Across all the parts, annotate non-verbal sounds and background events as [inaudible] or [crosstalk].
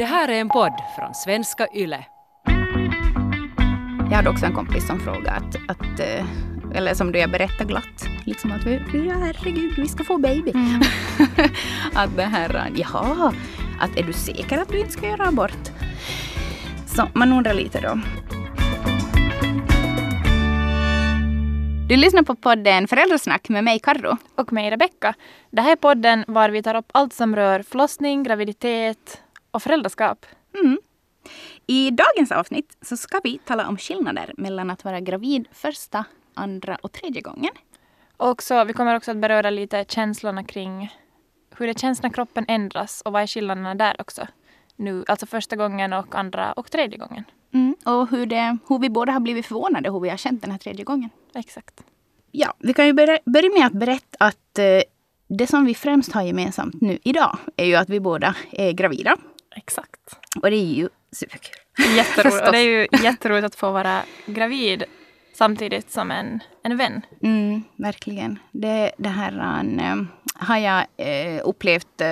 Det här är en podd från svenska YLE. Jag hade också en kompis som frågade att, att eh, eller som jag berättade glatt, liksom att vi, ja, herregud, vi ska få baby. Mm. [laughs] att det här, jaha, att är du säker att du inte ska göra abort? Så man undrar lite då. Du lyssnar på podden Föräldrasnack med mig Karro. Och mig Rebecka. Det här är podden var vi tar upp allt som rör förlossning, graviditet och föräldraskap. Mm. I dagens avsnitt så ska vi tala om skillnader mellan att vara gravid första, andra och tredje gången. Och så, vi kommer också att beröra lite känslorna kring hur det känns när kroppen ändras och vad är skillnaderna där också. Nu, alltså första gången och andra och tredje gången. Mm, och hur, det, hur vi båda har blivit förvånade hur vi har känt den här tredje gången. Exakt. Ja, vi kan ju börja, börja med att berätta att eh, det som vi främst har gemensamt nu idag är ju att vi båda är gravida. Exakt. Och det är ju superkul. Jätteroligt. [laughs] och det är ju jätteroligt att få vara gravid samtidigt som en, en vän. Mm, verkligen. Det, det här um, har jag uh, upplevt uh,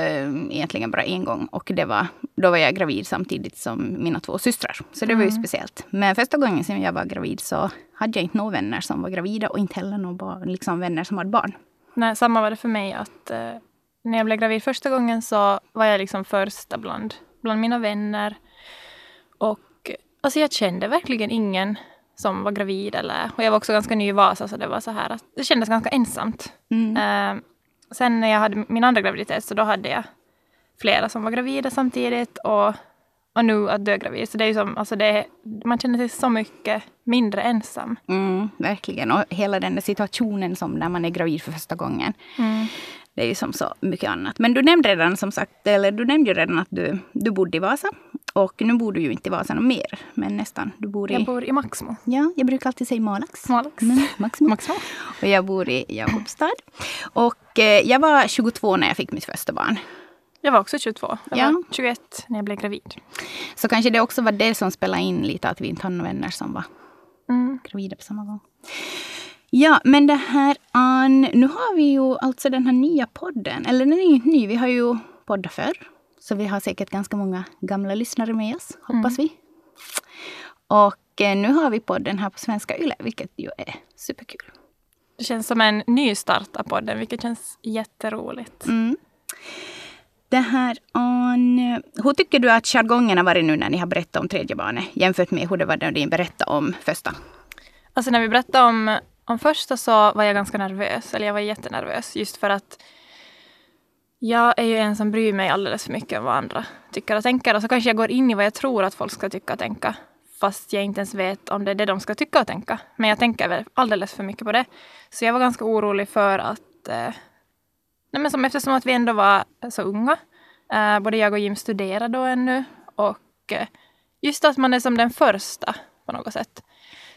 egentligen bara en gång. Och det var, då var jag gravid samtidigt som mina två systrar. Så det mm. var ju mm. speciellt. Men första gången som jag var gravid så hade jag inte några vänner som var gravida och inte heller några liksom, vänner som hade barn. Nej, samma var det för mig. att uh, När jag blev gravid första gången så var jag liksom första bland, bland mina vänner. Och alltså jag kände verkligen ingen som var gravid. Eller, och jag var också ganska ny i Vasa så det var så här att det kändes ganska ensamt. Mm. Uh, sen när jag hade min andra graviditet så då hade jag flera som var gravida samtidigt och, och nu att dö gravid. Så det är som, alltså det, man känner sig så mycket mindre ensam. Mm, verkligen. Och hela den situationen som när man är gravid för första gången. Mm. Det är ju som så mycket annat. Men du nämnde redan som sagt, eller du nämnde redan att du, du bodde i Vasa. Och nu bor du ju inte i Vasa mer, men nästan. Du bor i... Jag bor i Maxmo. Ja, jag brukar alltid säga Malax. Malax. Men Maxmo. [laughs] Maxmo. Och jag bor i Jakobstad. Och eh, jag var 22 när jag fick mitt första barn. Jag var också 22. Jag ja. var 21 när jag blev gravid. Så kanske det också var det som spelade in lite, att vi inte hade några vänner som var mm. gravida på samma gång. Ja, men det här, Ann, nu har vi ju alltså den här nya podden. Eller den är ju inte ny, vi har ju poddat förr. Så vi har säkert ganska många gamla lyssnare med oss, hoppas mm. vi. Och eh, nu har vi podden här på Svenska Yle, vilket ju är superkul. Det känns som en nystart av podden, vilket känns jätteroligt. Mm. Det här, Ann, hur tycker du att jargongen har varit nu när ni har berättat om tredje barnet jämfört med hur det var när ni berättade om första? Alltså när vi berättade om, om första så var jag ganska nervös, eller jag var jättenervös just för att jag är ju en som bryr mig alldeles för mycket om vad andra tycker och tänker. Och så kanske jag går in i vad jag tror att folk ska tycka och tänka. Fast jag inte ens vet om det är det de ska tycka och tänka. Men jag tänker väl alldeles för mycket på det. Så jag var ganska orolig för att... Eh, nej men som, eftersom att vi ändå var så unga. Eh, både jag och Jim studerade då ännu. Och eh, just att man är som den första på något sätt.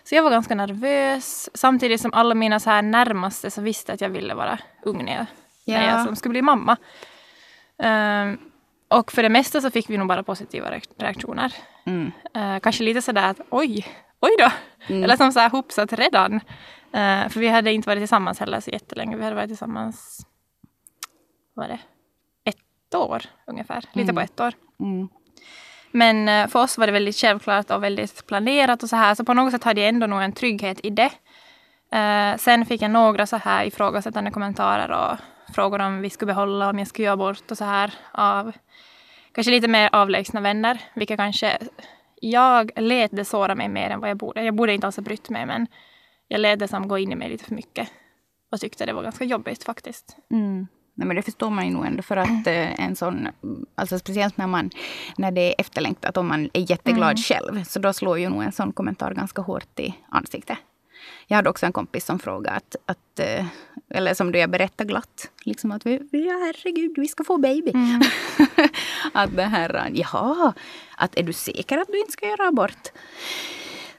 Så jag var ganska nervös. Samtidigt som alla mina så här närmaste så visste att jag ville vara ung när jag ja. när jag som skulle bli mamma. Um, och för det mesta så fick vi nog bara positiva reaktioner. Mm. Uh, kanske lite sådär att oj, oj då. Mm. Eller som så här hoppsat redan. Uh, för vi hade inte varit tillsammans heller så jättelänge. Vi hade varit tillsammans, vad var det, ett år ungefär. Lite mm. på ett år. Men eh, för oss var det väldigt självklart och väldigt planerat och så här. Så på något sätt hade jag ändå nog en trygghet i det. Eh, sen fick jag några så här ifrågasättande kommentarer och frågor om vi skulle behålla, om jag skulle göra bort och så här av kanske lite mer avlägsna vänner, vilket kanske jag lät det såra mig mer än vad jag borde. Jag borde inte alls ha brytt mig, men jag lät det som gå in i mig lite för mycket och tyckte det var ganska jobbigt faktiskt. Mm. Nej, men det förstår man ju nog ändå för att [clears throat] eh, en sån, alltså speciellt när man, när det är efterlängtat och man är jätteglad mm. själv, så då slår ju nog en sån kommentar ganska hårt i ansiktet. Jag hade också en kompis som frågade att, att eh, eller som du jag berättade glatt, liksom att vi, ja herregud, vi ska få baby. Mm. [laughs] att det här, jaha, att är du säker att du inte ska göra abort?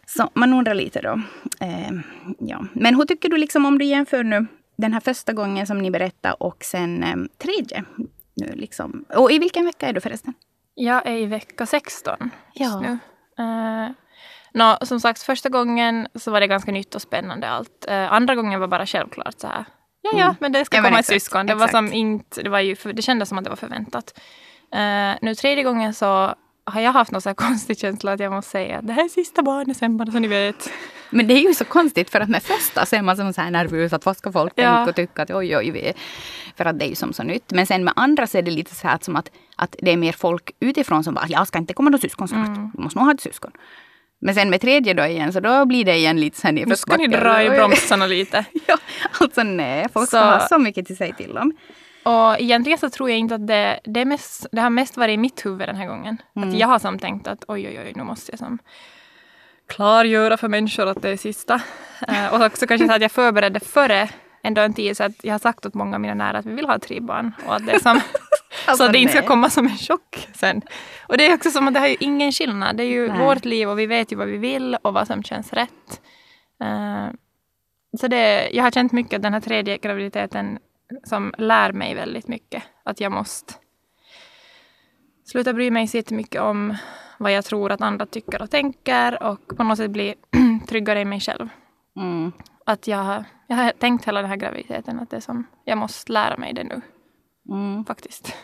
Så man undrar lite då. Eh, ja. Men hur tycker du liksom om du jämför nu den här första gången som ni berättade och sen eh, tredje? Nu liksom. Och i vilken vecka är du förresten? Jag är i vecka 16 just ja. nu. Uh, Nå, som sagt, första gången så var det ganska nytt och spännande allt. Uh, andra gången var bara självklart så här. Ja, ja, mm. men det ska ja, komma ett syskon. Det, var som inte, det, var ju, det kändes som att det var förväntat. Uh, nu tredje gången så har jag haft någon så här [laughs] konstig känsla att jag måste säga det här är sista barnet sen bara så ni vet. [laughs] Men det är ju så konstigt för att med första så är man som så här nervös att vad ska folk Ja. tänka och tycka att oj oj vi För att det är ju som så nytt. Men sen med andra så är det lite så här som att, att det är mer folk utifrån som bara jag ska inte komma några syskon snart. Mm. Du måste nog ha ett syskon. Men sen med tredje då igen så då blir det igen lite så här Nu ska ni dra i bromsarna lite. [laughs] Ja, alltså nej, folk ska Så- ha så mycket till sig till om. Och egentligen så tror jag inte att det, det, mest, det har mest varit i mitt huvud den här gången. Att jag har som tänkt att oj, oj, oj, nu måste jag som klargöra för människor att det är sista. Eh, och också kanske så att jag förberedde före ändå en tid så att jag har sagt åt många av mina nära att vi vill ha tre barn. Och att det är som, [laughs] Alltså, så att det inte ska komma som en chock sen. Och det är också som att det har ju ingen skillnad. Det är ju Nej. vårt liv och vi vet ju vad vi vill och vad som känns rätt. Eh, så det, jag har känt mycket att den här tredje graviditeten som lär mig väldigt mycket. Att jag måste sluta bry mig så jättemycket om vad jag tror att andra tycker och tänker och på något sätt bli [clears throat] tryggare i mig själv. Mm. Att jag, jag har tänkt hela den här graviditeten att det som, jag måste lära mig det nu Mm. faktiskt.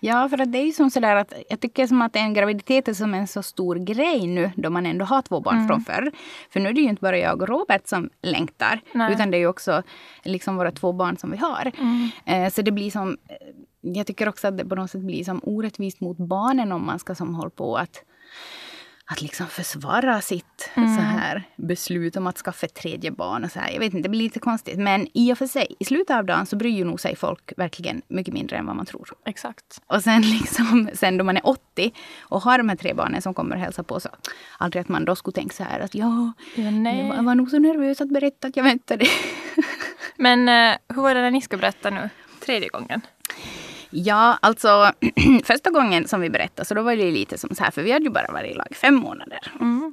Ja, för att det är ju som sådär att jag tycker som att en graviditet är som en så stor grej nu då man ändå har två barn från förr. För nu är det ju inte bara jag och Robert som längtar Nej. utan det är ju också liksom våra två barn som vi har. Mm. Eh, så det blir som, eh, jag tycker också att det på något sätt blir som orättvist mot barnen om man ska som hålla på att att liksom försvara sitt Mm. så här beslut om att skaffa ett tredje barn. Och så här. Jag vet inte, det blir lite konstigt. Men i och för sig, i slutet av dagen så bryr ju nog sig folk verkligen mycket mindre än vad man tror. Exakt. Och sen, [laughs] liksom, sen då man är 80 och har de här tre barnen som kommer och hälsa på så aldrig att man då skulle tänka så här att ja, Ja, nej. jag var nog så nervös att berätta att jag väntade. [laughs] Men eh, hur var det när ni ska berätta nu? Tredje gången? Ja, alltså [clears throat] första gången som vi berättade så då var det lite som så här för vi hade ju bara varit i lag fem månader.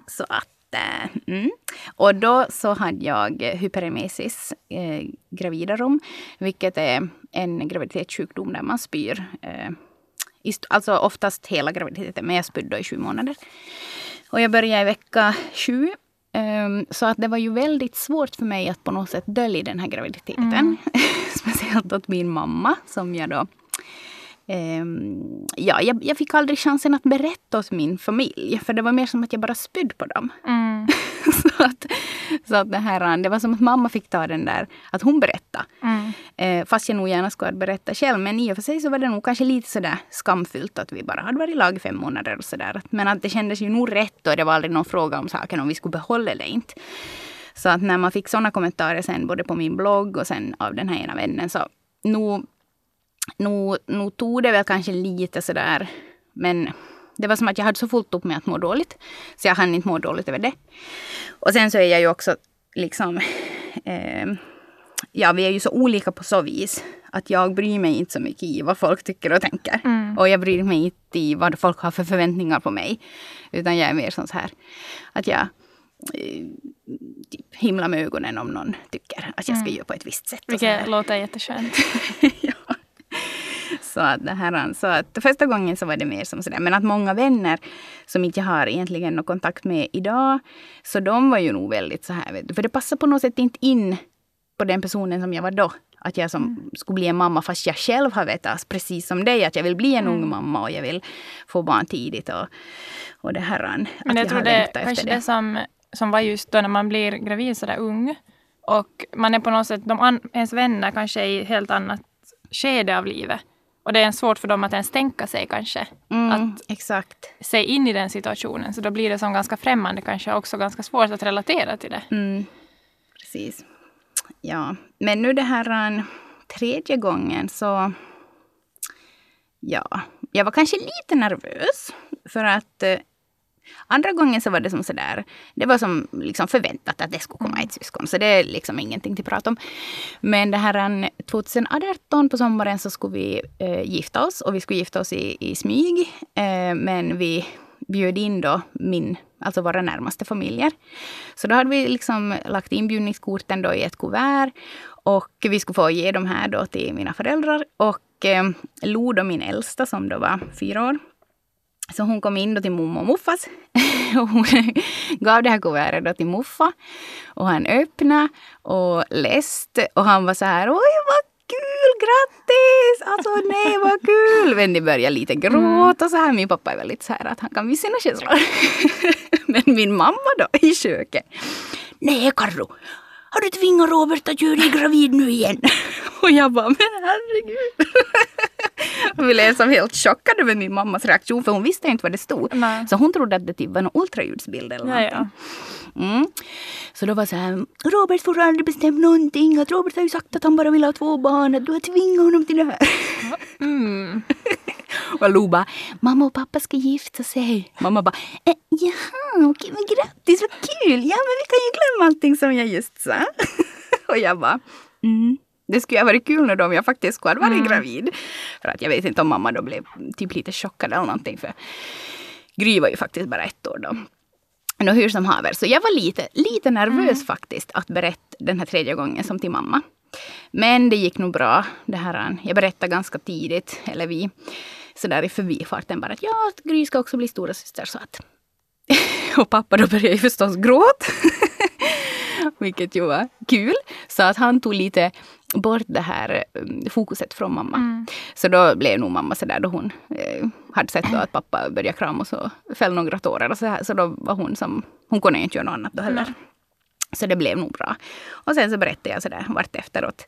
Så att, eh, mm. Och då så hade jag hyperemesis, eh, gravidarum, vilket är en graviditetssjukdom där man spyr. Eh, alltså oftast hela graviditeten, men jag spydde i sju månader. Och jag började i vecka sju. Ehm, så att det var ju väldigt svårt för mig att på något sätt dölja den här graviditeten. [laughs] Speciellt åt min mamma som jag då ja, jag, jag fick aldrig chansen att berätta åt min familj. För det var mer som att jag bara spydde på dem. Mm. [laughs] så att, så att det, här, det var som att mamma fick ta den där, att hon berättade. Mm. Eh, fast jag nog gärna skulle ha berättat själv. Men i och för sig så var det nog kanske lite sådär skamfyllt att vi bara hade varit i lag i fem månader och sådär. Men att det kändes ju nog rätt och det var aldrig någon fråga om saken om vi skulle behålla eller inte. Så att när man fick sådana kommentarer sen både på min blogg och sen av den här ena vännen så nog, nog, nog tog det väl kanske lite sådär. Men det var som att jag hade så fullt upp med att må dåligt. Så jag hann inte må dåligt över det. Och sen så är jag ju också liksom eh, ja, vi är ju så olika på så vis. Att jag bryr mig inte så mycket i vad folk tycker och tänker. Och jag bryr mig inte i vad folk har för förväntningar på mig. Utan jag är mer sån så här att jag eh, typ himlar med ögonen om någon tycker att jag ska göra på ett visst sätt. Vilket låter jätteskönt. [laughs] ja. Så att det här, så att första gången så var det mer som sådär. Men att många vänner som inte jag har egentligen någon kontakt med idag. Så de var ju nog väldigt så här. För det passar på något sätt inte in på den personen som jag var då. Att jag som skulle bli en mamma fast jag själv har vetat precis som dig att jag vill bli en ung mamma och jag vill få barn tidigt och, och det här. Men att jag tror det längtat kanske efter det som, som var just då när man blir gravid sådär ung. Och man är på något sätt, de an, ens vänner kanske är i helt annat skede av livet. Och det är svårt för dem att ens tänka sig kanske. Mm, Att exakt. se in i den situationen. Så då blir det som ganska främmande kanske också ganska svårt att relatera till det. Mm, precis. Ja, men nu det här uh, tredje gången så... Ja, jag var kanske lite nervös. För att uh, andra gången så var det som sådär. Det var som liksom förväntat att det skulle komma ett syskon. Så det är liksom ingenting till prat om. Men det här uh, 2018 på sommaren så skulle vi uh, gifta oss. Och vi skulle gifta oss i, i smyg. Uh, men vi bjöd in då min, alltså våra närmaste familjer. Så då hade vi liksom lagt inbjudningskorten då i ett kuvert. Och vi skulle få ge de här då till mina föräldrar. Och eh, Lo min äldsta som då var fyra år. Så hon kom in då till mormor och muffas. [laughs] och hon gav det här kuvertet då till muffa. Och han öppnade och läste. Och han var så här, oj vad kul! grattis! Alltså nej vad kul! Wendy börjar lite gråta och så här. Min pappa är väldigt så här att han kan visa sina känslor. [laughs] Men min mamma då i köket. Nej Karro, har du tvingat Robert att göra dig gravid nu igen? [laughs] Och jag bara, men herregud. [laughs] Vi blev som helt chockade över min mammas reaktion för hon visste inte vad det stod. Nej. Så hon trodde att det typ var en ultraljudsbild eller Ja, någonting. ja. Mm. Så då var så här, Robert får aldrig bestämt någonting. Att Robert har ju sagt att han bara vill ha två barn. Att du har tvingat honom till det här. Mm. [laughs] Och Lo bara, mamma och pappa ska gifta sig. Mamma bara, eh, jaha, okej, men grattis, vad kul. Ja, men vi kan ju glömma allting som jag just sa. [laughs] och jag bara, mm. Det skulle ha varit kul nu då om jag faktiskt skulle ha varit gravid. För att jag vet inte om mamma då blev typ lite chockad eller någonting. För Gry var ju faktiskt bara ett år då. Nå, hur som haver, så jag var lite, lite nervös faktiskt att berätta den här tredje gången som till mamma. Men det gick nog bra. Det här, jag berättade ganska tidigt, eller vi, sådär i förbifarten bara att ja, Gry ska också bli stora syster så att... [laughs] Och pappa då började ju förstås gråta. [laughs] Vilket ju var kul. Så att han tog lite bort det här eh, fokuset från mamma. Så då blev nog mamma sådär då hon eh, hade sett att pappa började krama och så föll några tårar och så här. Så då var hon som, hon kunde inte göra något annat då heller. Så det blev nog bra. Och sen så berättade jag sådär vartefter åt,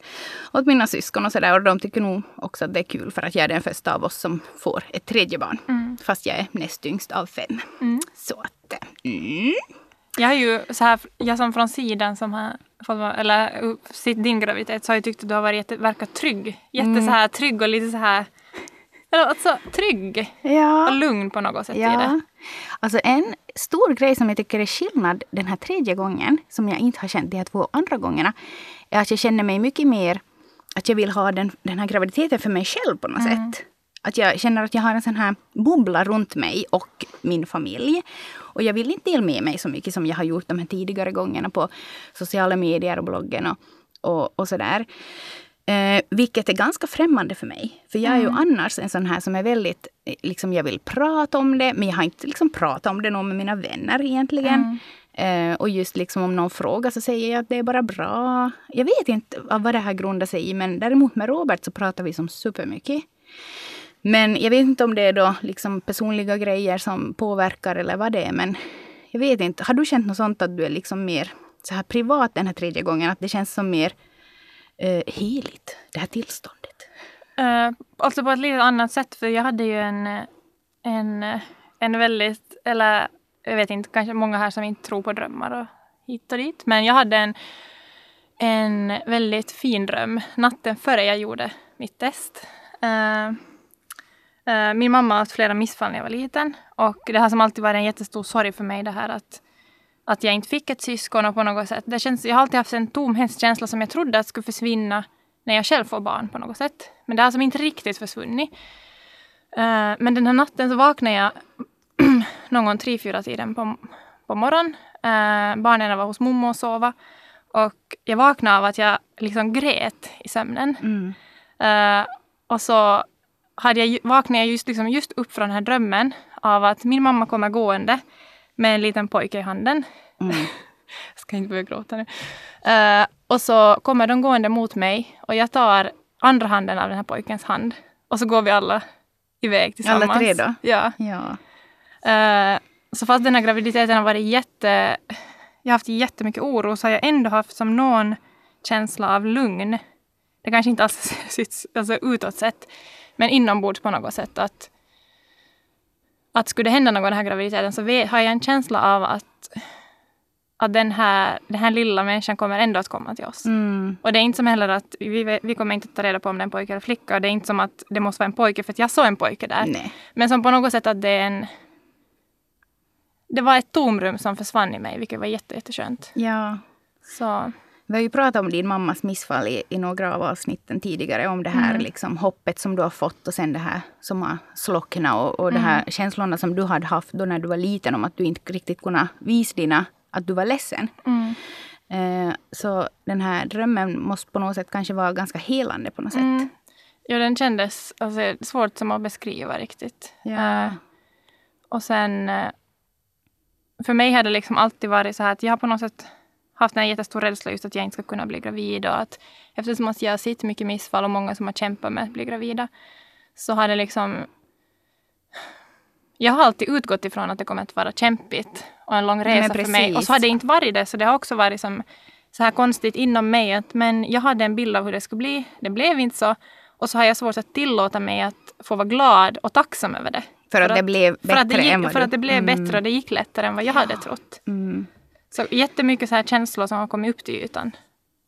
åt mina syskon och sådär. Och de tycker nog också att det är kul för att jag är den första av oss som får ett tredje barn. Fast jag är näst yngst av fem. Så att, eh, mm. Jag har ju så här, jag som från sidan som har vara, eller din graviditet så har jag tyckt att du har varit jätte, verkat trygg. Jätte så här trygg och lite så här, alltså trygg Ja. och lugn på något sätt i det. Ja. Alltså en stor grej som jag tycker är skillnad den här tredje gången, som jag inte har känt de här två andra gångerna, är att jag känner mig mycket mer att jag vill ha den, den här graviditeten för mig själv på något sätt. Att jag känner att jag har en sån här bubbla runt mig och min familj. Och jag vill inte dela med mig så mycket som jag har gjort de här tidigare gångerna på sociala medier och bloggen och, och, och sådär. Eh, vilket är ganska främmande för mig. För jag är ju annars en sån här som är väldigt, eh, liksom jag vill prata om det, men jag har inte liksom pratat om det någon med mina vänner egentligen. Eh, och just liksom om någon frågar så säger jag att det är bara bra. Jag vet inte vad det här grundar sig i, men däremot med Robert så pratar vi som supermycket. Men jag vet inte om det är då liksom personliga grejer som påverkar eller vad det är. Men jag vet inte. Har du känt något sånt att du är liksom mer så här privat den här tredje gången? Att det känns som mer eh, heligt, det här tillståndet? Uh, alltså på ett lite annat sätt för jag hade ju en, en, en väldigt, eller jag vet inte, kanske många här som inte tror på drömmar och hit och dit. Men jag hade en, en väldigt fin dröm natten före jag gjorde mitt test. Uh, min mamma har haft flera missfall när jag var liten och det har som alltid varit en jättestor sorg för mig det här att, att jag inte fick ett syskon och på något sätt. Det känns, jag har alltid haft en tomhetskänsla som jag trodde att skulle försvinna när jag själv får barn på något sätt. Men det har som inte riktigt försvunnit. Eh, men den här natten så vaknade jag [clears throat] någon gång tre, fyra tiden på, på morgonen. Uh, barnen var hos mamma och sova. Och jag vaknade av att jag liksom grät i sömnen. Mm. Eh, och så hade jag, vaknade jag just, liksom just upp från den här drömmen av att min mamma kommer gående med en liten pojke i handen. Mm. [laughs] Jag ska inte börja gråta nu. Eh, och så kommer de gående mot mig och jag tar andra handen av den här pojkens hand. Och så går vi alla iväg tillsammans. Alla tre då? Ja. Ja. Eh, så fast den här graviditeten har varit jätte... Jag har haft jättemycket oro så har jag ändå haft som någon känsla av lugn. Det kanske inte alls [laughs] syns alltså utåt sett, men inombords på något sätt att att skulle det hända något den här graviditeten så vet, har jag en känsla av att, att den, här, den här lilla människan kommer ändå att komma till oss. Mm. Och det är inte som heller att vi, vi kommer inte att ta reda på om det är en pojke eller flicka. Det är inte som att det måste vara en pojke för att jag såg en pojke där. Nej. Men som på något sätt att det är en... Det var ett tomrum som försvann i mig, vilket var jätte, jätteskönt. Ja. Så, Vi har ju pratat om din mammas missfall i, i några av avsnitten tidigare. Om det här liksom, hoppet som du har fått och sen det här som har slocknat. Och, och de här känslorna som du hade haft då när du var liten om att du inte riktigt kunde visa dina, att du var ledsen. mm. Eh, så den här drömmen måste på något sätt kanske vara ganska helande på något sätt. Mm. Ja, den kändes alltså, svårt som att beskriva riktigt. Ja. Eh, och sen... eh, för mig har det liksom alltid varit så här att jag har på något sätt haft en jättestor rädsla just att jag inte ska kunna bli gravid och att eftersom att jag har sett mycket missfall och många som har kämpat med att bli gravida så har det liksom jag har alltid utgått ifrån att det kommer att vara kämpigt och en lång resa för mig. Och så har det inte varit det, så det har också varit som så här konstigt inom mig. Att, men jag hade en bild av hur det skulle bli. Det blev inte så. Och så har jag svårt att tillåta mig att få vara glad och tacksam över det. För, för att, att, det blev bättre för att det gick, än vad För att det blev Mm. bättre och det gick lättare än vad jag hade trott. Mm. Så jättemycket så här känslor som har kommit upp till ytan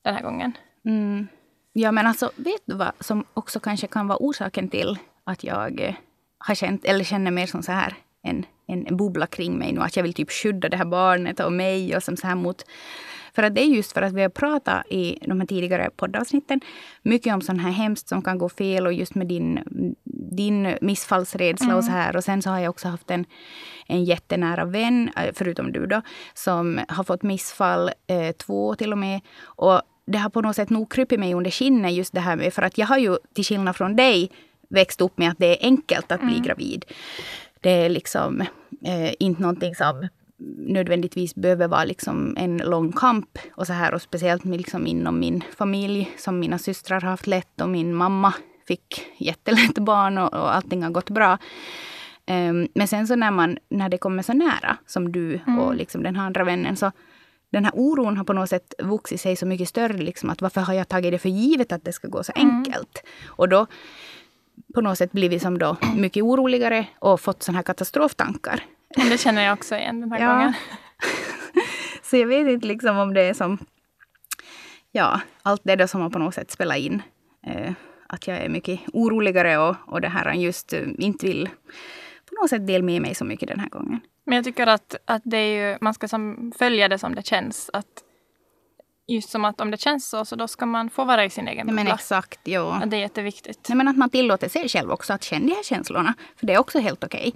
den här gången. Mm. Ja, men alltså, vet du vad som också kanske kan vara orsaken till att jag eh, har känt, eller känner mer som så här, en, en bubbla kring mig nu. Att jag vill typ skydda det här barnet och mig och som så här mot... För att det är just för att vi har pratat i de här tidigare poddavsnitten mycket om sånt här hemskt som kan gå fel och just med din, din missfallsrädsla och så här. Och sen så har jag också haft en, en jättenära vän, eh, förutom du då, som har fått missfall, eh, två till och med. Och det har på något sätt nog krypit mig under skinnet just det här med, för att jag har ju till skillnad från dig växt upp med att det är enkelt att bli gravid. Det är liksom eh, inte någonting som nödvändigtvis behöver vara liksom en lång kamp. Och så här och speciellt liksom inom min familj som mina systrar har haft lätt och min mamma fick jättelätt barn och, och allting har gått bra. Ehm, men sen så när, man, när det kommer så nära som du och liksom den här andra vännen så den här oron har på något sätt vuxit sig så mycket större. Liksom, att varför har jag tagit det för givet att det ska gå så enkelt? Och då på något sätt blivit som då mycket oroligare och fått sådana här katastroftankar. Och det känner jag också igen den här Ja. gången. [laughs] Så jag vet inte liksom om det är som... Ja, allt det då som har på något sätt spelat in. Eh, att jag är mycket oroligare och, och det här han just eh, inte vill på något sätt dela med mig så mycket den här gången. Men jag tycker att, att det är ju, man ska som, följa det som det känns. Att, just som att om det känns så, så då ska man få vara i sin egen Nej, men bubbla. exakt, ja. Det är jätteviktigt. Nej, men att man tillåter sig själv också att känna de här känslorna. För det är också helt okej.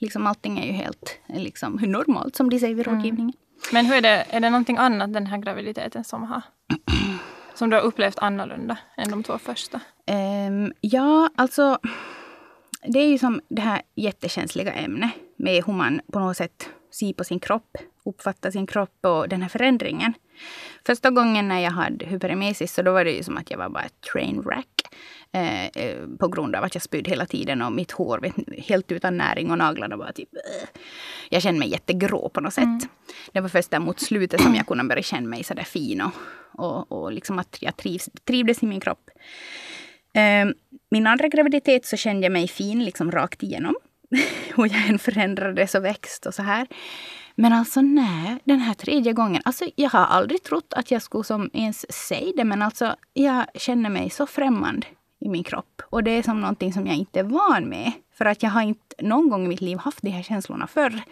Liksom allting är ju helt liksom, normalt som de säger vid rådgivningen. Men hur är det, är det någonting annat den här graviditeten som har som du har upplevt annorlunda än de två första? Ehm, ja, alltså. Det är ju som det här jättekänsliga ämnet med hur man på något sätt ser på sin kropp, uppfattar sin kropp och den här förändringen. Första gången när jag hade hyperemesis så då var det ju som att jag var bara ett train wreck. Eh, eh, på grund av att jag spydde hela tiden och mitt hår vet, ni, helt utan näring och naglarna var typ... eh. Jag kände mig jättegrå på något sätt. Det var först där mot slutet som jag kunde börja känna mig sådär fin och, och, och liksom att jag trivs, trivdes i min kropp. Eh, min andra graviditet så kände jag mig fin liksom rakt igenom. [laughs] och jag än förändrades och växt och så här. Men alltså nej, den här tredje gången. Alltså jag har aldrig trott att jag skulle som ens säga det. Men alltså jag känner mig så främmande i min kropp. Och det är som någonting som jag inte är van med. För att jag har inte någon gång i mitt liv haft de här känslorna förr.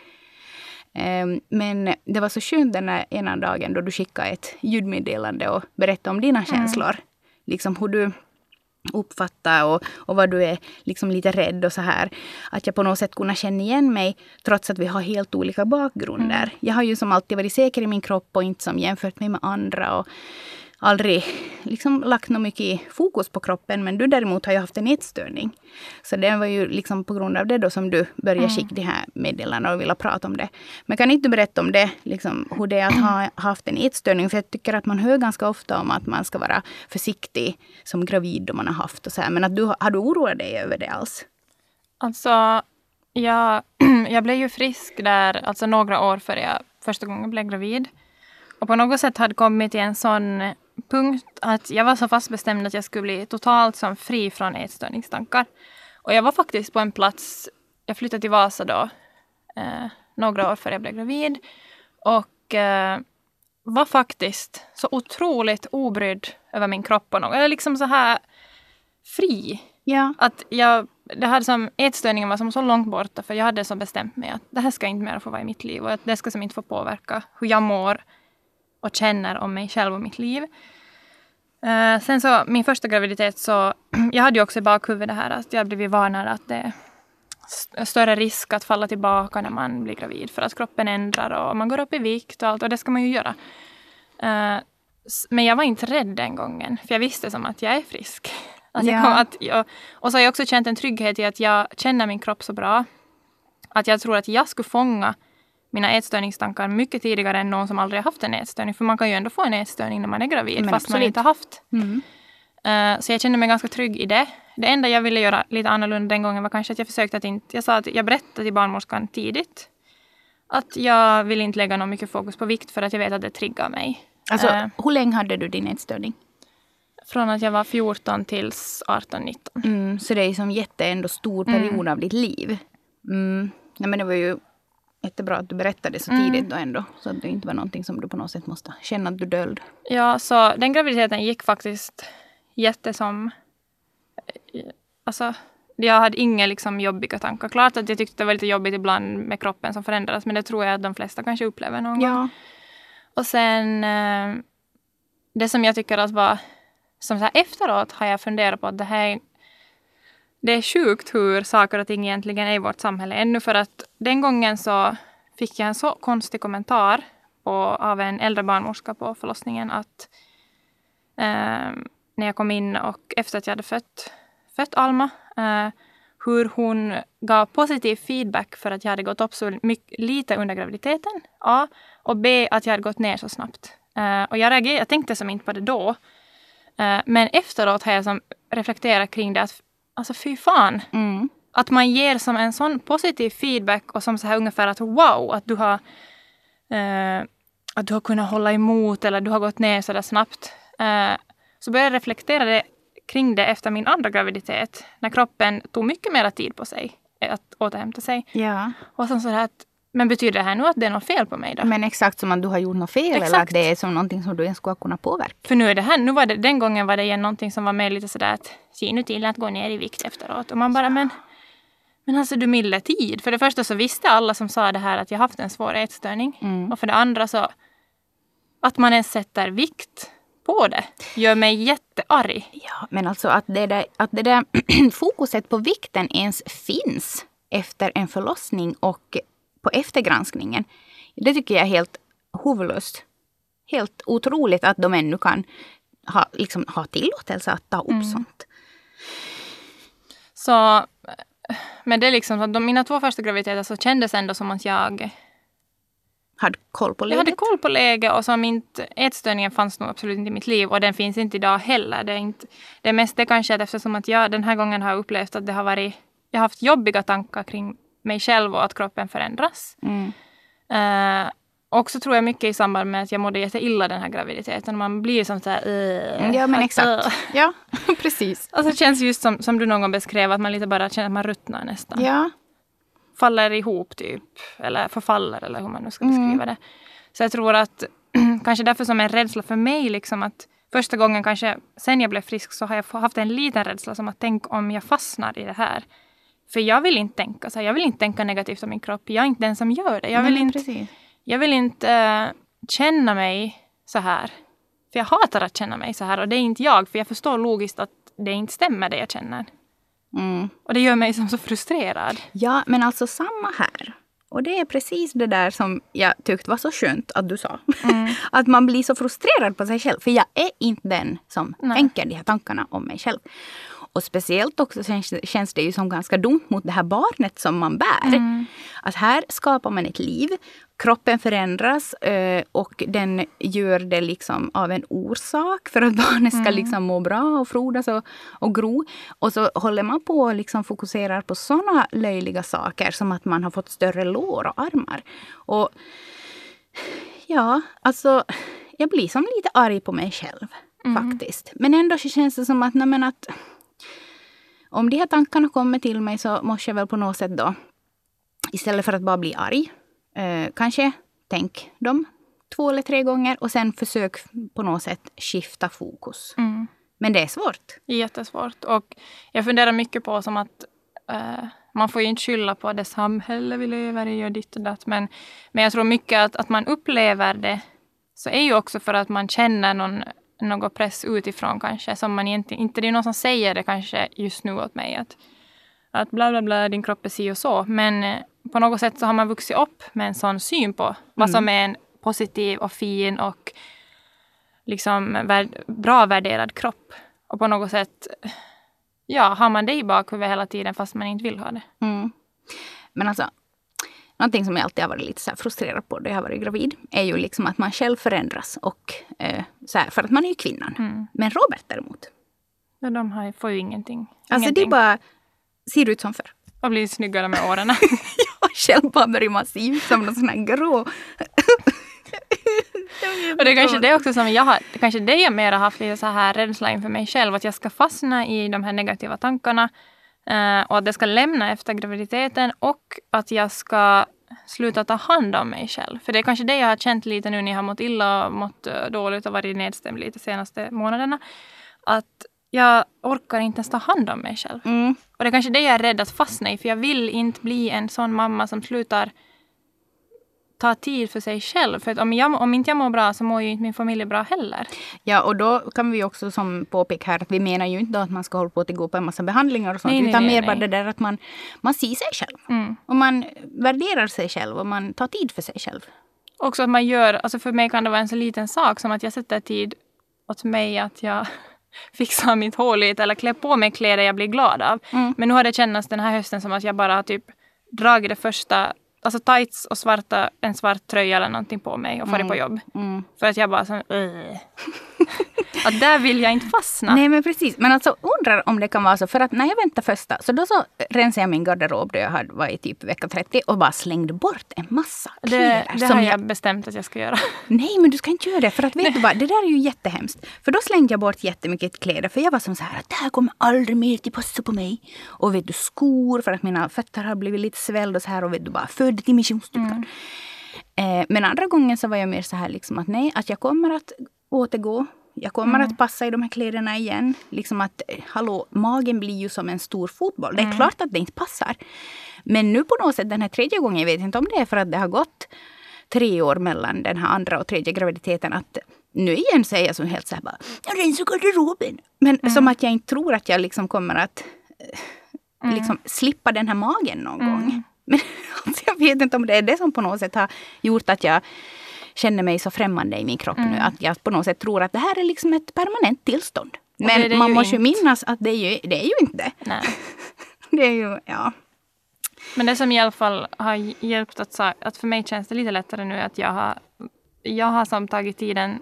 Ehm, Men det var så skönt den där ena dagen då du skickade ett ljudmeddelande och berättade om dina känslor. Liksom hur du uppfattar och, och vad du är liksom lite rädd och så här. Att jag på något sätt kunna känna igen mig trots att vi har helt olika bakgrunder. Jag har ju som alltid varit säker i min kropp och inte som jämfört mig med andra. Och aldrig liksom lagt något mycket fokus på kroppen. Men du däremot har ju haft en ätstörning. Så det var ju liksom på grund av det då som du började skicka de här meddelandena och ville prata om det. Men kan inte du berätta om det, liksom, hur det är att ha [clears throat] haft en ätstörning? För jag tycker att man hör ganska ofta om att man ska vara försiktig som gravid då man har haft och så här. Men att du, har du oroat dig över det alls? Alltså, jag, [clears throat] jag blev ju frisk där, alltså några år före jag första gången blev gravid. Och på något sätt hade kommit till en sån punkt att jag var så fast bestämd att jag skulle bli totalt som fri från ätstörningstankar. Och jag var faktiskt på en plats, jag flyttade till Vasa då, eh, några år före jag blev gravid. Och eh, var faktiskt så otroligt obrydd över min kropp och något. Eller liksom så här fri. Ja. Att jag, det hade som, ätstörningen var som så långt borta för jag hade så bestämt mig att det här ska inte mer få vara i mitt liv och att det ska som inte få påverka hur jag mår och känner om mig själv och mitt liv. Eh, sen så min första graviditet så, [clears throat] jag hade ju också i bakhuvudet det här att jag blivit varnad att det är st- större risk att falla tillbaka när man blir gravid för att kroppen ändrar och man går upp i vikt och allt och det ska man ju göra. S- men jag var inte rädd den gången för jag visste som att jag är frisk. [laughs] Jag Ja. kom, att jag, och så har jag också känt en trygghet i att jag känner min kropp så bra. Att jag tror att jag skulle fånga mina ätstörningstankar mycket tidigare än någon som aldrig har haft en ätstörning. För man kan ju ändå få en ätstörning när man är gravid Men fast man absolut. inte har haft. Mm. Eh, så jag kände mig ganska trygg i det. Det enda jag ville göra lite annorlunda den gången var kanske att jag försökte att inte... Jag sa att jag berättade till barnmorskan tidigt att jag vill inte lägga något mycket fokus på vikt för att jag vet att det triggar mig. Alltså, Eh, hur länge hade du din ätstörning? från att jag var 14 tills 18-19. Mm, så det är som jätte ändå stor period av ditt liv. Mm. Ja, men det var ju jättebra att du berättade så tidigt då ändå. Så att det inte var någonting som du på något sätt måste känna att du döld. Ja, så den graviditeten gick faktiskt jättesom... Alltså, jag hade inga liksom jobbiga tankar. Klart att jag tyckte det var lite jobbigt ibland med kroppen som förändras, men det tror jag att de flesta kanske upplever någon gång. Ja. Och sen eh, det som jag tycker att var som så här efteråt har jag funderat på att det här det är sjukt hur saker och ting egentligen är i vårt samhälle ännu för att den gången så fick jag en så konstig kommentar på, av en äldre barnmorska på förlossningen att eh, när jag kom in och efter att jag hade fött, fött Alma eh, hur hon gav positiv feedback för att jag hade gått upp så mycket, lite under graviditeten. A. Och B. Att jag hade gått ner så snabbt. Eh, och jag, reagerade, jag tänkte som inte på det då. Eh, men efteråt har jag som reflekterat kring det att alltså fy fan. Mm. Att man ger som en sån positiv feedback och som så här ungefär att wow, att du har eh, att du har kunnat hålla emot eller du har gått ner så där snabbt. Eh, så började jag reflektera det, kring det efter min andra graviditet. När kroppen tog mycket mer tid på sig att återhämta sig. ja. Och sen så här att, men betyder det här nu att det är något fel på mig då? Men exakt som att du har gjort något fel eller att Exakt. det är som någonting som du ens skulle kunna påverka. För nu är det här, nu var det, den gången var det igen någonting som var mer lite sådär att se nu till att gå ner i vikt efteråt. Och man bara men, men alltså du milde tid. För det första så visste alla som sa det här att jag haft en svår ätstörning. Mm. Och för det andra så att man ens sätter vikt på det gör mig jättearg. Ja, men alltså att det där, att det där [clears throat] fokuset på vikten ens finns efter en förlossning och på eftergranskningen. Det tycker jag är helt huvudlöst. Helt otroligt att de ännu kan ha, liksom, ha tillåtelse att ta upp sånt. Så men det är liksom att de, mina två första graviditeter så kändes ändå som att jag Hade koll på Jag läget. hade koll på läget och som inte, ätstörningen fanns nog absolut inte i mitt liv och den finns inte idag heller. Det är, inte, det är mest det kanske att eftersom att jag den här gången har upplevt att det har varit, jag har haft jobbiga tankar kring mig själv och att kroppen förändras. Mm. Uh, och så tror jag mycket i samband med att jag mådde jätteilla den här graviditeten. Man blir som så här... Uh, Ja, men exakt. uh. [laughs] Ja, [laughs] precis. Alltså det känns just som, som du någon gång beskrev, att man lite bara känner att man ruttnar nästan. Ja. faller ihop typ. Eller förfaller eller hur man nu ska Mm. beskriva det. Så jag tror att [clears throat] kanske därför som en rädsla för mig liksom att första gången kanske sen jag blev frisk så har jag haft en liten rädsla som att tänk om jag fastnar i det här. För jag vill inte tänka så här, jag vill inte tänka negativt om min kropp. Jag är inte den som gör det. Jag vill Nej, inte, precis. jag vill inte eh, känna mig så här. För jag hatar att känna mig så här och det är inte jag. För jag förstår logiskt att det inte stämmer det jag känner. Mm. Och det gör mig som så frustrerad. Ja, men alltså samma här. Och det är precis det där som jag tyckte var så skönt att du sa. [laughs] att man blir så frustrerad på sig själv. För jag är inte den som Nej. tänker de här tankarna om mig själv. Och speciellt också känns, känns det ju som ganska dumt mot det här barnet som man bär. Att här skapar man ett liv, kroppen förändras eh, och den gör det liksom av en orsak för att [laughs] barnet ska liksom må bra och frodas och, och gro. Och så håller man på och liksom fokuserar på såna löjliga saker som att man har fått större lår och armar. Och ja, alltså jag blir som lite arg på mig själv faktiskt. Men ändå så känns det som att, nej, men att om de här tankarna kommer till mig så måste jag väl på något sätt då istället för att bara bli arg, eh, kanske tänk dem två eller tre gånger och sen försök på något sätt skifta fokus. Mm. Men det är svårt. Jättesvårt. Och jag funderar mycket på som att eh, man får ju inte skylla på det samhälle vi lever i och ditt och datt. Men, men jag tror mycket att, att man upplever det så är ju också för att man känner någon, någon press utifrån kanske. Som man egentligen, inte det är någon som säger det kanske just nu åt mig. Att, att bla bla bla, din kropp är si och så. Men eh, på något sätt så har man vuxit upp med en sån syn på vad som är en positiv och fin och liksom värd, bra värderad kropp. Och på något sätt ja, har man det i bakhuvudet hela tiden fast man inte vill ha det. Mm. Men alltså, någonting som jag alltid har varit lite så frustrerad på då jag har varit gravid, är ju liksom att man själv förändras. Och, eh, så här, för att man är ju kvinnan. Mm. Men Robert däremot, Ja, de har, får ju ingenting. alltså det ingenting. bara, ser ut som förr. Och blir snyggare med åren. Jag själv bara se ut som någon sån här grå. Och det är kanske det också som jag har, det kanske det jag mer har haft lite så här rädsla inför mig själv, att jag ska fastna i de här negativa tankarna och att det ska lämna efter graviditeten och att jag ska sluta ta hand om mig själv. För det är kanske det jag har känt lite nu när jag har mått illa och mått eh, dåligt och varit nedstämd lite senaste månaderna. Att jag orkar inte ens ta hand om mig själv. Mm. Och det är kanske det jag är rädd att fastna i, för jag vill inte bli en sån mamma som slutar ta tid för sig själv. För att om, jag, om inte jag mår bra så mår ju inte min familj bra heller. Ja, och då kan vi också som påpeka här att vi menar ju inte att man ska hålla på att gå på en massa behandlingar och sånt. Nej, nej, utan nej, mer bara det där att man, man ser sig själv. Mm. Och man värderar sig själv och man tar tid för sig själv. Också att man gör, alltså för mig kan det vara en så liten sak som att jag sätter tid åt mig att jag [laughs] fixar mitt hår lite eller klär på mig kläder jag blir glad av. Mm. Men nu har det känts den här hösten som att jag bara har typ dragit det första, alltså tights och svarta, en svart tröja eller någonting på mig och farit på jobb. Mm. För att jag bara så, [laughs] att där vill jag inte fastna. Nej men precis. Men alltså undrar om det kan vara så. För att när jag väntade första så då så rensade jag min garderob då jag hade varit typ vecka 30 och bara slängde bort en massa det kläder. det som har jag jag bestämt att jag ska göra. [laughs] Nej, men du ska inte göra det. För att vet du vad, det där är ju jättehemskt. För då slängde jag bort jättemycket kläder. För jag var som så här att det här kommer aldrig mer till passa på mig. Och vet du, skor för att mina fötter har blivit lite svällda och så här. Och vet du, bara född till missionsdukar. Eh, men andra gången så var jag mer så här liksom att nej, att jag kommer att återgå. Jag kommer att passa i de här kläderna igen. Liksom att, eh, hallå, magen blir ju som en stor fotboll. Det är klart att det inte passar. Men nu på något sätt den här tredje gången, jag vet inte om det är för att det har gått tre år mellan den här andra och tredje graviditeten. Att nu igen säger jag som helt så här bara, jag rensar garderoben. Men som att jag inte tror att jag liksom kommer att eh, liksom slippa den här magen någon gång. Men [laughs] alltså, jag vet inte om det är det som på något sätt har gjort att jag känner mig så främmande i min kropp nu. Att jag på något sätt tror att det här är liksom ett permanent tillstånd. det Men det man ju måste ju minnas att det är ju, det är ju inte det. Nej. [laughs] Det är ju, ja. Men det som i alla fall har hjälpt att, att för mig känns det lite lättare nu att jag har, jag har som tagit tiden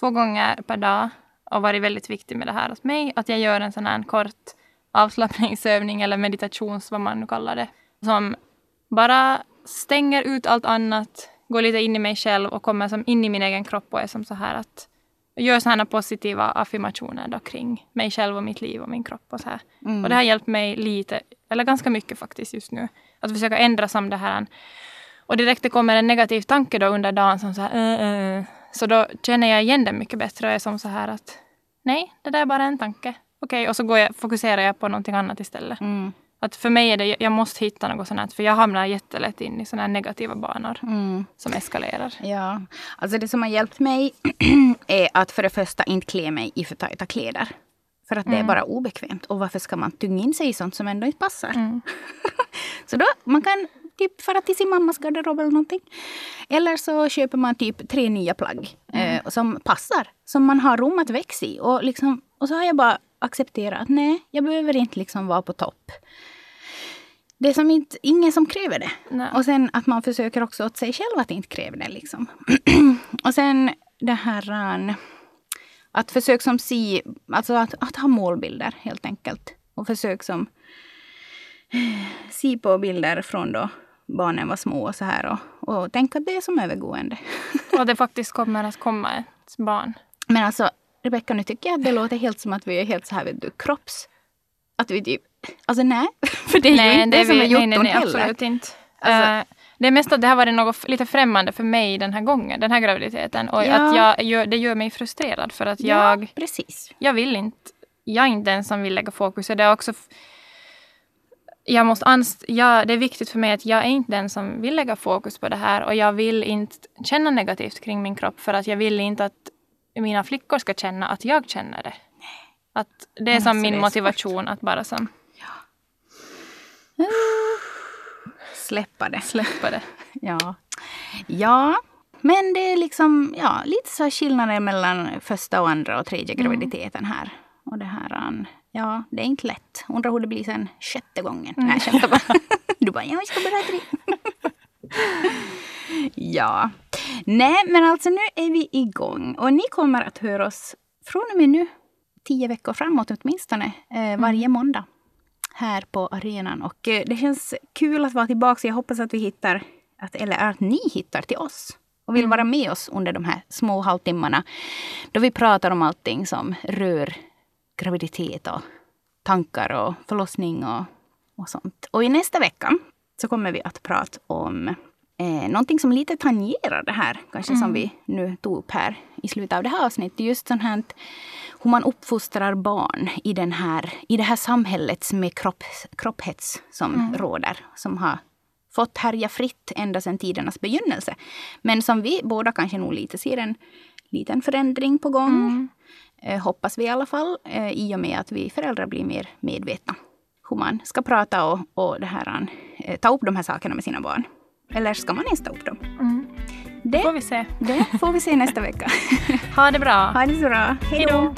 två gånger per dag och varit väldigt viktig med det här hos mig. Att jag gör en sån här kort avslappningsövning eller meditations, vad man nu kallar det. Som bara stänger ut allt annat, går lite in i mig själv och kommer som in i min egen kropp och är som så här att gör sådana positiva affirmationer då kring mig själv och mitt liv och min kropp och så här. Och det har hjälpt mig lite, eller ganska mycket faktiskt just nu. Att försöka ändra som det här. Och direkt det kommer en negativ tanke då under dagen som så här, "Äh, äh." Så då känner jag igen den mycket bättre och är som så här att nej, det där är bara en tanke. Okej, och så går jag, fokuserar jag på någonting annat istället. Mm. Att för mig är det, jag måste hitta något sånt här, för jag hamnar jättelätt in i sådana här negativa banor Mm. som eskalerar. Ja, alltså det som har hjälpt mig [clears throat] är att för det första inte klä mig i för tajta kläder. För att det är bara obekvämt. Och varför ska man tynga in sig i sånt som ändå inte passar? [laughs] så då, man kan typ fara till sin mammas garderob eller någonting. Eller så köper man typ tre nya plagg eh, som passar. Som man har rum att växa i. Och, liksom, och så har jag bara accepterat att nej, jag behöver inte liksom vara på topp. Det är som inte, ingen som kräver det. Nej. Och sen att man försöker också åt sig själv att inte kräva det. Liksom. [clears throat] och sen det här äh, att försöka som se, alltså att, att ha målbilder helt enkelt. Och försök som se på bilder från då barnen var små och så här och, och tänka att det är som övergående. [laughs] Och det faktiskt kommer att komma ett barn. Men alltså Rebecka, nu tycker jag att det låter helt som att vi är helt så här, vet du, kropps... Att vi typ... Alltså nej, [laughs] för det är ju inte det som är nej, gjort nej, nej, heller. absolut inte. Alltså- Eh, det är mest att det har varit något lite främmande för mig den här gången, den här graviditeten. Och Ja. att jag, gör, det gör mig frustrerad för att jag, Ja, precis. jag vill inte, jag är inte den som vill lägga fokus. Det är också, jag måste anst- jag, det är viktigt för mig att jag är inte den som vill lägga fokus på det här och jag vill inte känna negativt kring min kropp för att jag vill inte att mina flickor ska känna att jag känner det. Att det är som alltså, min det är motivation att bara som Släppa det. släppa det. [laughs] Ja. ja, men det är liksom ja, lite så skillnader mellan första och andra och tredje graviditeten här. Och det här, um, ja, det är inte lätt. Undrar hur det blir sen sjätte gången. Nej, jag skämtar bara. [laughs] Du bara, ja, vi ska börja tre. [laughs] Ja. Nej, men alltså nu är vi igång. Och ni kommer att höra oss från och med nu, tio veckor framåt åtminstone, eh, varje måndag här på arenan. Och eh, det känns kul att vara tillbaka. Jag hoppas att vi hittar, att, eller att ni hittar till oss och vill vara med oss under de här små halvtimmarna. Då vi pratar om allting som rör graviditet och tankar och förlossning och, och sånt. Och i nästa vecka så kommer vi att prata om eh, någonting som lite tangerar det här, kanske som vi nu tog upp här i slutet av det här avsnittet. Just sånt här hur man uppfostrar barn i, den här, i det här samhället med kropp, kropphets som råder. Som har fått härja fritt ända sedan tidernas begynnelse. Men som vi båda kanske nog lite ser en liten förändring på gång. Eh, hoppas vi i alla fall. Eh, I och med att vi föräldrar blir mer medvetna. Hur man ska prata och, och det här, eh, ta upp de här sakerna med sina barn. Eller ska man ens ta upp dem? Det får vi se. Det får vi se nästa vecka. [laughs] Ha det bra. Ha det så bra. Hej då.